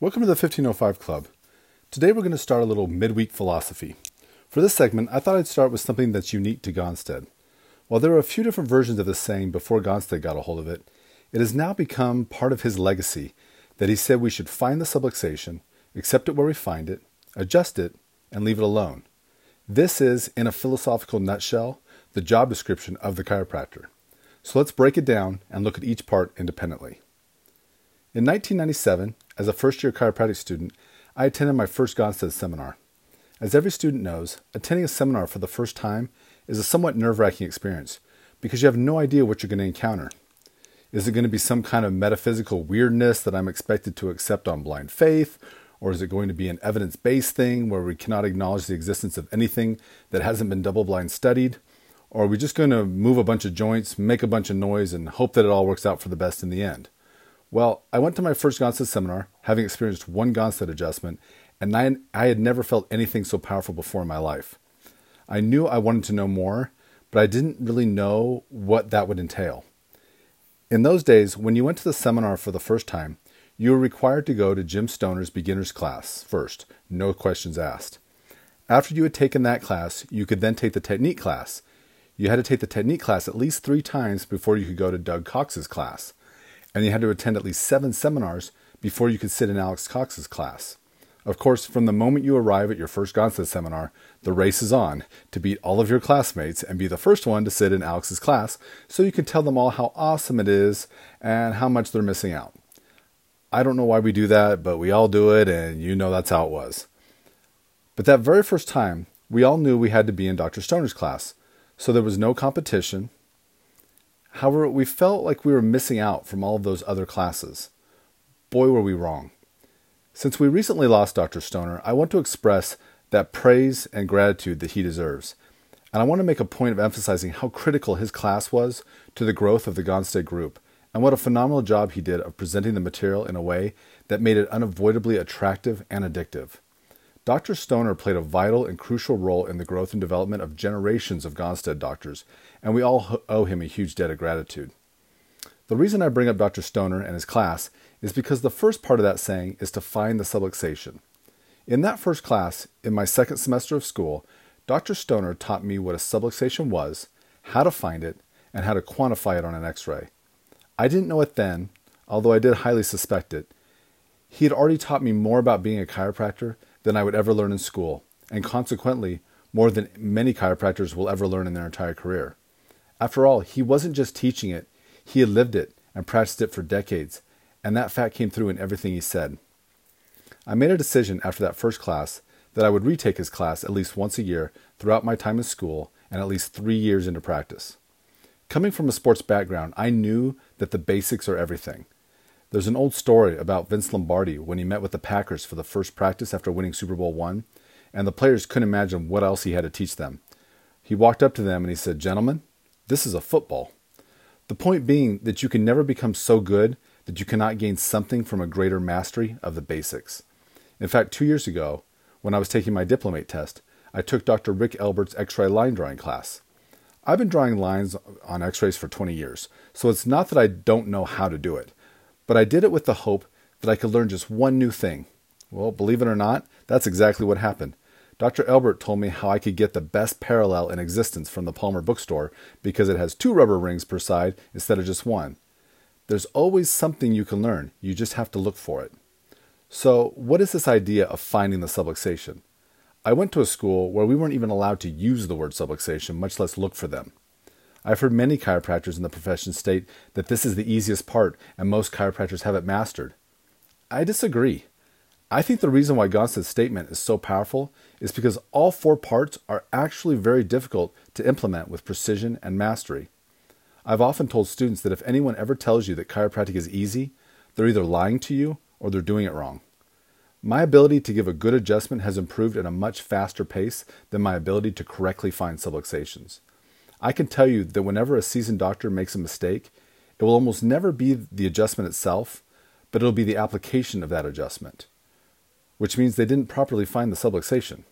Welcome to the 1505 Club. Today we're going to start a little midweek philosophy. For this segment, I thought I'd start with something that's unique to Gonstead. While there were a few different versions of this saying before Gonstead got a hold of it, it has now become part of his legacy that he said we should find the subluxation, accept it where we find it, adjust it, and leave it alone. This is, in a philosophical nutshell, the job description of the chiropractor. So let's break it down and look at each part independently. In 1997, as a first year chiropractic student, I attended my first Gonstead seminar. As every student knows, attending a seminar for the first time is a somewhat nerve wracking experience because you have no idea what you're going to encounter. Is it going to be some kind of metaphysical weirdness that I'm expected to accept on blind faith? Or is it going to be an evidence based thing where we cannot acknowledge the existence of anything that hasn't been double blind studied? Or are we just going to move a bunch of joints, make a bunch of noise, and hope that it all works out for the best in the end? Well, I went to my first Gonstead seminar, having experienced one Gonstead adjustment, and I, I had never felt anything so powerful before in my life. I knew I wanted to know more, but I didn't really know what that would entail. In those days, when you went to the seminar for the first time, you were required to go to Jim Stoner's beginner's class first, no questions asked. After you had taken that class, you could then take the technique class, you had to take the technique class at least three times before you could go to Doug Cox's class. And you had to attend at least seven seminars before you could sit in Alex Cox's class. Of course, from the moment you arrive at your first Gonstead seminar, the race is on to beat all of your classmates and be the first one to sit in Alex's class so you can tell them all how awesome it is and how much they're missing out. I don't know why we do that, but we all do it, and you know that's how it was. But that very first time, we all knew we had to be in Dr. Stoner's class so there was no competition. However, we felt like we were missing out from all of those other classes. Boy, were we wrong. Since we recently lost Dr. Stoner, I want to express that praise and gratitude that he deserves. And I want to make a point of emphasizing how critical his class was to the growth of the Gonstead group, and what a phenomenal job he did of presenting the material in a way that made it unavoidably attractive and addictive. Dr. Stoner played a vital and crucial role in the growth and development of generations of Gonstead doctors, and we all owe him a huge debt of gratitude. The reason I bring up Dr. Stoner and his class is because the first part of that saying is to find the subluxation. In that first class, in my second semester of school, Dr. Stoner taught me what a subluxation was, how to find it, and how to quantify it on an x ray. I didn't know it then, although I did highly suspect it. He had already taught me more about being a chiropractor than I would ever learn in school, and consequently, more than many chiropractors will ever learn in their entire career. After all, he wasn't just teaching it, he had lived it and practiced it for decades, and that fact came through in everything he said. I made a decision after that first class that I would retake his class at least once a year throughout my time in school and at least three years into practice. Coming from a sports background, I knew that the basics are everything. There's an old story about Vince Lombardi when he met with the Packers for the first practice after winning Super Bowl one, and the players couldn't imagine what else he had to teach them. He walked up to them and he said, Gentlemen, this is a football. The point being that you can never become so good that you cannot gain something from a greater mastery of the basics. In fact, two years ago, when I was taking my diplomate test, I took Dr. Rick Elbert's X ray line drawing class. I've been drawing lines on X rays for 20 years, so it's not that I don't know how to do it. But I did it with the hope that I could learn just one new thing. Well, believe it or not, that's exactly what happened. Dr. Elbert told me how I could get the best parallel in existence from the Palmer bookstore because it has two rubber rings per side instead of just one. There's always something you can learn, you just have to look for it. So, what is this idea of finding the subluxation? I went to a school where we weren't even allowed to use the word subluxation, much less look for them. I've heard many chiropractors in the profession state that this is the easiest part and most chiropractors have it mastered. I disagree. I think the reason why Gonstead's statement is so powerful is because all four parts are actually very difficult to implement with precision and mastery. I've often told students that if anyone ever tells you that chiropractic is easy, they're either lying to you or they're doing it wrong. My ability to give a good adjustment has improved at a much faster pace than my ability to correctly find subluxations. I can tell you that whenever a seasoned doctor makes a mistake, it will almost never be the adjustment itself, but it'll be the application of that adjustment, which means they didn't properly find the subluxation.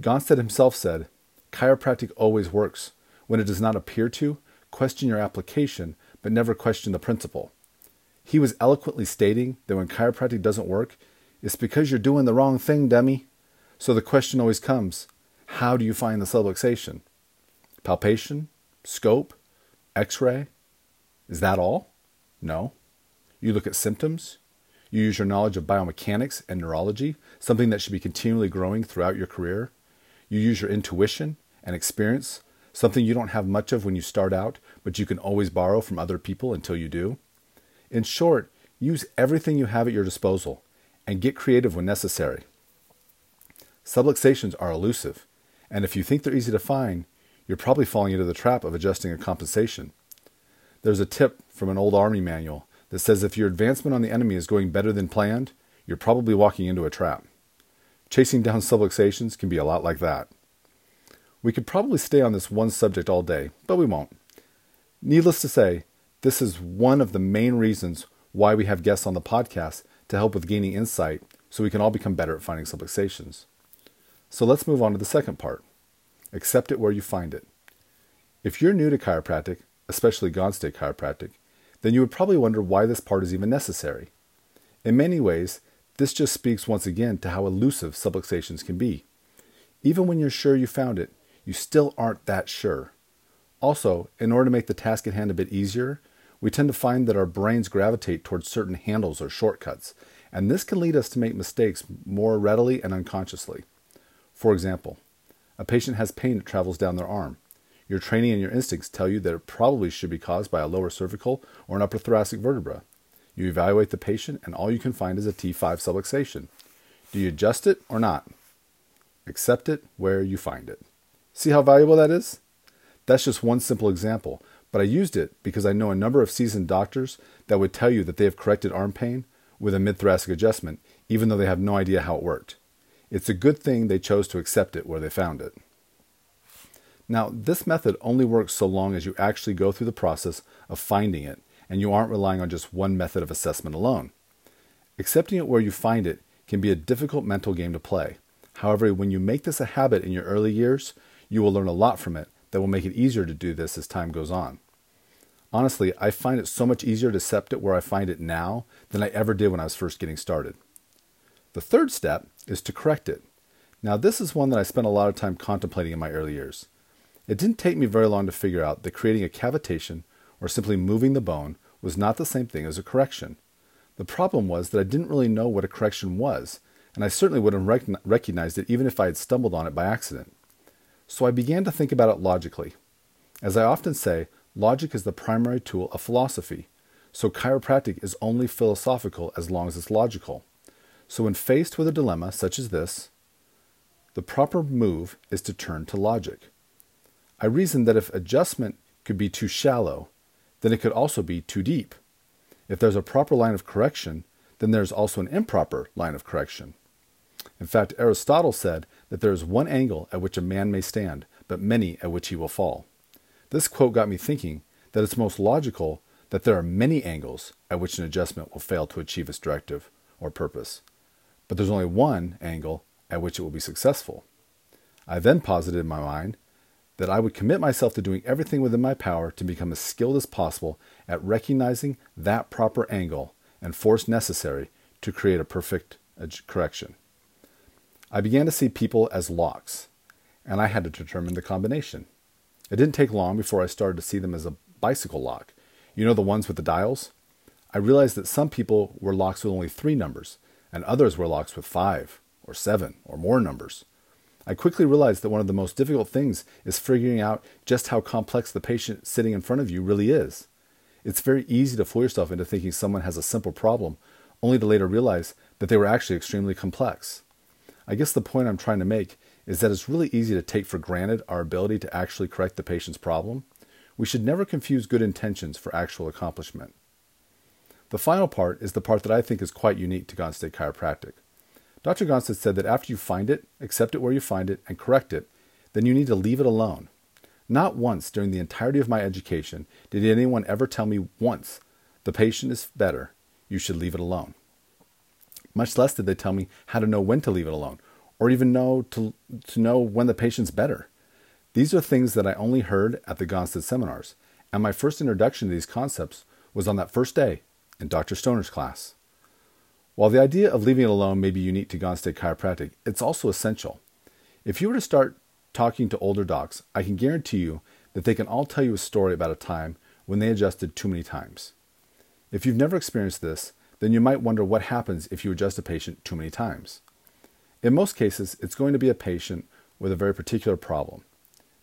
Gonstead himself said, Chiropractic always works. When it does not appear to, question your application, but never question the principle. He was eloquently stating that when chiropractic doesn't work, it's because you're doing the wrong thing, dummy. So the question always comes how do you find the subluxation? Palpation? Scope? X ray? Is that all? No. You look at symptoms. You use your knowledge of biomechanics and neurology, something that should be continually growing throughout your career. You use your intuition and experience, something you don't have much of when you start out, but you can always borrow from other people until you do. In short, use everything you have at your disposal and get creative when necessary. Subluxations are elusive, and if you think they're easy to find, you're probably falling into the trap of adjusting a compensation. There's a tip from an old Army manual that says if your advancement on the enemy is going better than planned, you're probably walking into a trap. Chasing down subluxations can be a lot like that. We could probably stay on this one subject all day, but we won't. Needless to say, this is one of the main reasons why we have guests on the podcast to help with gaining insight so we can all become better at finding subluxations. So let's move on to the second part. Accept it where you find it. If you're new to chiropractic, especially Gonstead chiropractic, then you would probably wonder why this part is even necessary. In many ways, this just speaks once again to how elusive subluxations can be. Even when you're sure you found it, you still aren't that sure. Also, in order to make the task at hand a bit easier, we tend to find that our brains gravitate towards certain handles or shortcuts, and this can lead us to make mistakes more readily and unconsciously. For example, a patient has pain that travels down their arm. Your training and your instincts tell you that it probably should be caused by a lower cervical or an upper thoracic vertebra. You evaluate the patient, and all you can find is a T5 subluxation. Do you adjust it or not? Accept it where you find it. See how valuable that is? That's just one simple example, but I used it because I know a number of seasoned doctors that would tell you that they have corrected arm pain with a mid thoracic adjustment, even though they have no idea how it worked. It's a good thing they chose to accept it where they found it. Now, this method only works so long as you actually go through the process of finding it and you aren't relying on just one method of assessment alone. Accepting it where you find it can be a difficult mental game to play. However, when you make this a habit in your early years, you will learn a lot from it that will make it easier to do this as time goes on. Honestly, I find it so much easier to accept it where I find it now than I ever did when I was first getting started. The third step is to correct it. Now, this is one that I spent a lot of time contemplating in my early years. It didn't take me very long to figure out that creating a cavitation or simply moving the bone was not the same thing as a correction. The problem was that I didn't really know what a correction was, and I certainly wouldn't have recognized it even if I had stumbled on it by accident. So I began to think about it logically. As I often say, logic is the primary tool of philosophy, so chiropractic is only philosophical as long as it's logical. So when faced with a dilemma such as this, the proper move is to turn to logic. I reasoned that if adjustment could be too shallow, then it could also be too deep. If there's a proper line of correction, then there's also an improper line of correction. In fact, Aristotle said that there is one angle at which a man may stand, but many at which he will fall. This quote got me thinking that it's most logical that there are many angles at which an adjustment will fail to achieve its directive or purpose, but there's only one angle at which it will be successful. I then posited in my mind that I would commit myself to doing everything within my power to become as skilled as possible at recognizing that proper angle and force necessary to create a perfect uh, correction. I began to see people as locks, and I had to determine the combination. It didn't take long before I started to see them as a bicycle lock. You know the ones with the dials? I realized that some people were locks with only three numbers, and others were locks with five, or seven, or more numbers. I quickly realized that one of the most difficult things is figuring out just how complex the patient sitting in front of you really is. It's very easy to fool yourself into thinking someone has a simple problem, only to later realize that they were actually extremely complex. I guess the point I'm trying to make is that it's really easy to take for granted our ability to actually correct the patient's problem. We should never confuse good intentions for actual accomplishment. The final part is the part that I think is quite unique to Gonstead Chiropractic. Dr. Gonstead said that after you find it, accept it where you find it, and correct it, then you need to leave it alone. Not once during the entirety of my education did anyone ever tell me once, the patient is better, you should leave it alone. Much less did they tell me how to know when to leave it alone, or even know to, to know when the patient's better. These are things that I only heard at the Gonstead seminars, and my first introduction to these concepts was on that first day in Dr. Stoner's class. While the idea of leaving it alone may be unique to Gonstead Chiropractic, it's also essential. If you were to start talking to older docs, I can guarantee you that they can all tell you a story about a time when they adjusted too many times. If you've never experienced this, then you might wonder what happens if you adjust a patient too many times. In most cases, it's going to be a patient with a very particular problem.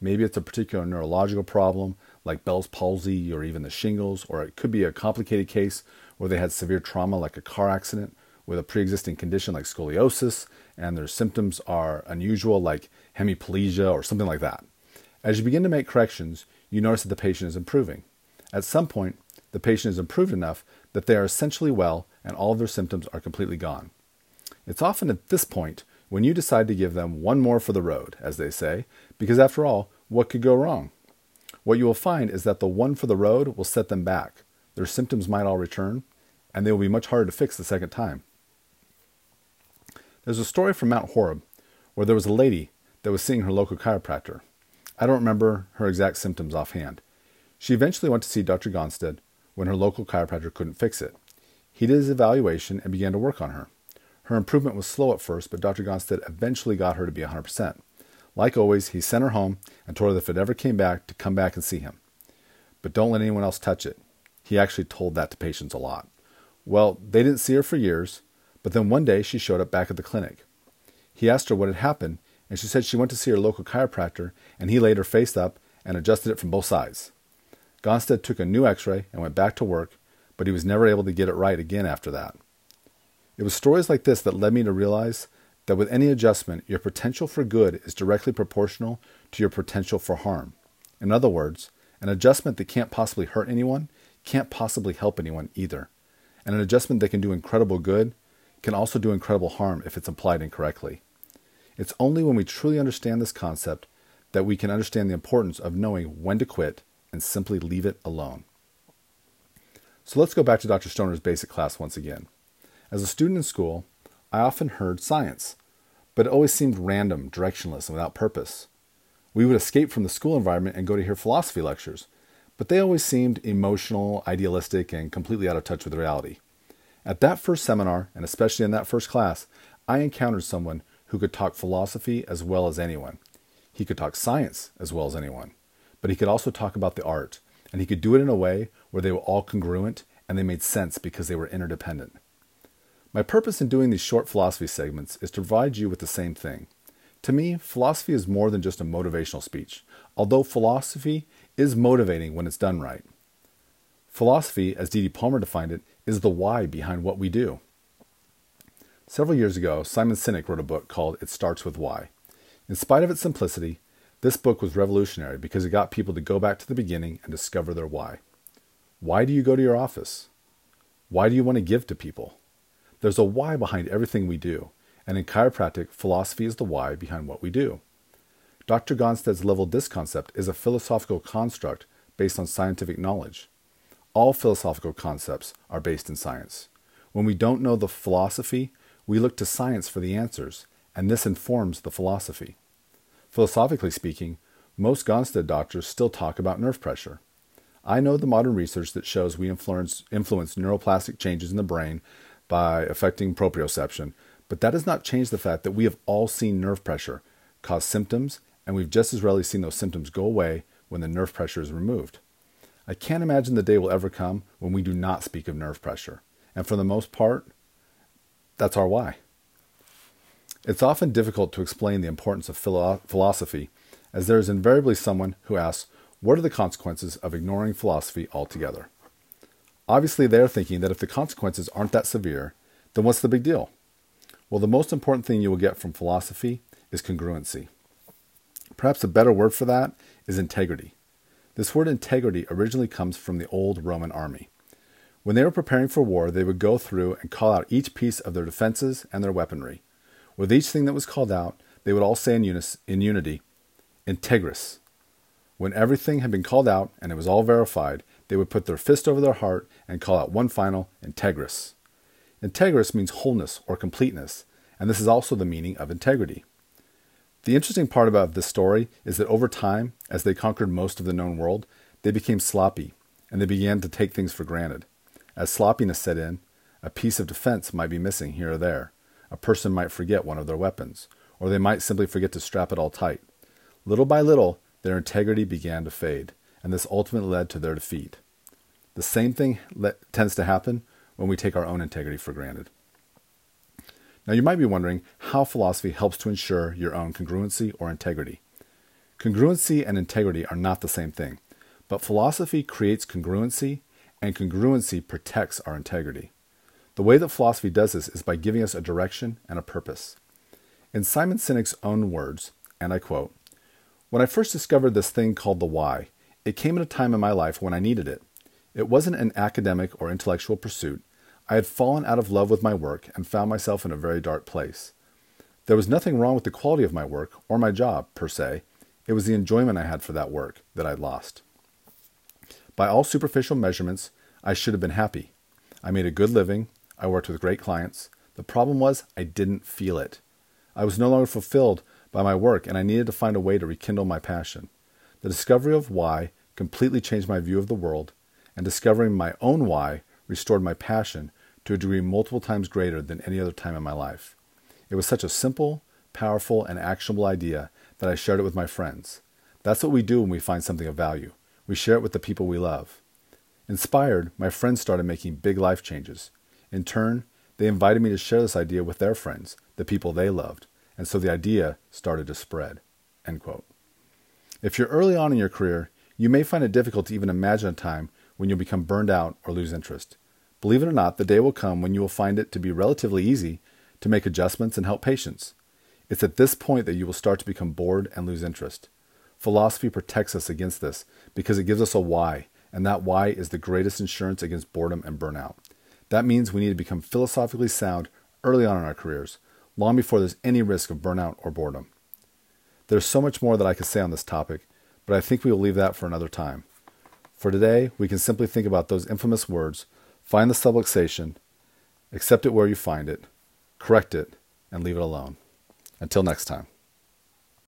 Maybe it's a particular neurological problem like Bell's palsy or even the shingles, or it could be a complicated case where they had severe trauma like a car accident with a pre existing condition like scoliosis and their symptoms are unusual like hemiplegia or something like that. As you begin to make corrections, you notice that the patient is improving. At some point, the patient is improved enough that they are essentially well and all of their symptoms are completely gone. It's often at this point when you decide to give them one more for the road, as they say, because after all, what could go wrong? What you will find is that the one for the road will set them back. Their symptoms might all return, and they will be much harder to fix the second time. There's a story from Mount Horeb where there was a lady that was seeing her local chiropractor. I don't remember her exact symptoms offhand. She eventually went to see Dr. Gonstead when her local chiropractor couldn't fix it. He did his evaluation and began to work on her. Her improvement was slow at first, but Dr. Gonstead eventually got her to be 100%. Like always, he sent her home and told her that if it ever came back, to come back and see him. But don't let anyone else touch it. He actually told that to patients a lot. Well, they didn't see her for years, but then one day she showed up back at the clinic. He asked her what had happened, and she said she went to see her local chiropractor, and he laid her face up and adjusted it from both sides. Gonstead took a new x ray and went back to work, but he was never able to get it right again after that. It was stories like this that led me to realize that with any adjustment, your potential for good is directly proportional to your potential for harm. In other words, an adjustment that can't possibly hurt anyone can't possibly help anyone either. And an adjustment that can do incredible good can also do incredible harm if it's applied incorrectly. It's only when we truly understand this concept that we can understand the importance of knowing when to quit and simply leave it alone. So let's go back to Dr. Stoner's basic class once again. As a student in school, I often heard science, but it always seemed random, directionless, and without purpose. We would escape from the school environment and go to hear philosophy lectures, but they always seemed emotional, idealistic, and completely out of touch with reality. At that first seminar, and especially in that first class, I encountered someone who could talk philosophy as well as anyone. He could talk science as well as anyone, but he could also talk about the art, and he could do it in a way where they were all congruent and they made sense because they were interdependent. My purpose in doing these short philosophy segments is to provide you with the same thing. To me, philosophy is more than just a motivational speech, although philosophy is motivating when it's done right. Philosophy, as D.D. Palmer defined it, is the why behind what we do. Several years ago, Simon Sinek wrote a book called It Starts With Why. In spite of its simplicity, this book was revolutionary because it got people to go back to the beginning and discover their why. Why do you go to your office? Why do you want to give to people? There's a why behind everything we do, and in chiropractic, philosophy is the why behind what we do. Dr. Gonstead's level disc concept is a philosophical construct based on scientific knowledge. All philosophical concepts are based in science. When we don't know the philosophy, we look to science for the answers, and this informs the philosophy. Philosophically speaking, most Gonstead doctors still talk about nerve pressure. I know the modern research that shows we influence, influence neuroplastic changes in the brain by affecting proprioception, but that does not change the fact that we have all seen nerve pressure cause symptoms, and we've just as rarely seen those symptoms go away when the nerve pressure is removed. I can't imagine the day will ever come when we do not speak of nerve pressure. And for the most part, that's our why. It's often difficult to explain the importance of philo- philosophy, as there is invariably someone who asks, What are the consequences of ignoring philosophy altogether? Obviously, they're thinking that if the consequences aren't that severe, then what's the big deal? Well, the most important thing you will get from philosophy is congruency. Perhaps a better word for that is integrity. This word integrity originally comes from the old Roman army. When they were preparing for war, they would go through and call out each piece of their defenses and their weaponry. With each thing that was called out, they would all say in, unis- in unity, Integris. When everything had been called out and it was all verified, they would put their fist over their heart and call out one final Integris. Integris means wholeness or completeness, and this is also the meaning of integrity. The interesting part about this story is that over time, as they conquered most of the known world, they became sloppy and they began to take things for granted. As sloppiness set in, a piece of defense might be missing here or there. A person might forget one of their weapons, or they might simply forget to strap it all tight. Little by little, their integrity began to fade, and this ultimately led to their defeat. The same thing le- tends to happen when we take our own integrity for granted. Now, you might be wondering how philosophy helps to ensure your own congruency or integrity. Congruency and integrity are not the same thing, but philosophy creates congruency, and congruency protects our integrity. The way that philosophy does this is by giving us a direction and a purpose. In Simon Sinek's own words, and I quote, When I first discovered this thing called the why, it came at a time in my life when I needed it. It wasn't an academic or intellectual pursuit. I had fallen out of love with my work and found myself in a very dark place. There was nothing wrong with the quality of my work or my job, per se. It was the enjoyment I had for that work that I'd lost. By all superficial measurements, I should have been happy. I made a good living. I worked with great clients. The problem was I didn't feel it. I was no longer fulfilled by my work, and I needed to find a way to rekindle my passion. The discovery of why completely changed my view of the world, and discovering my own why restored my passion to a degree multiple times greater than any other time in my life. It was such a simple, powerful, and actionable idea that I shared it with my friends. That's what we do when we find something of value. We share it with the people we love. Inspired, my friends started making big life changes. In turn, they invited me to share this idea with their friends, the people they loved, and so the idea started to spread. If you're early on in your career, you may find it difficult to even imagine a time when you'll become burned out or lose interest. Believe it or not, the day will come when you will find it to be relatively easy to make adjustments and help patients. It's at this point that you will start to become bored and lose interest. Philosophy protects us against this because it gives us a why, and that why is the greatest insurance against boredom and burnout. That means we need to become philosophically sound early on in our careers, long before there's any risk of burnout or boredom. There's so much more that I could say on this topic, but I think we will leave that for another time. For today, we can simply think about those infamous words find the subluxation, accept it where you find it, correct it, and leave it alone. Until next time.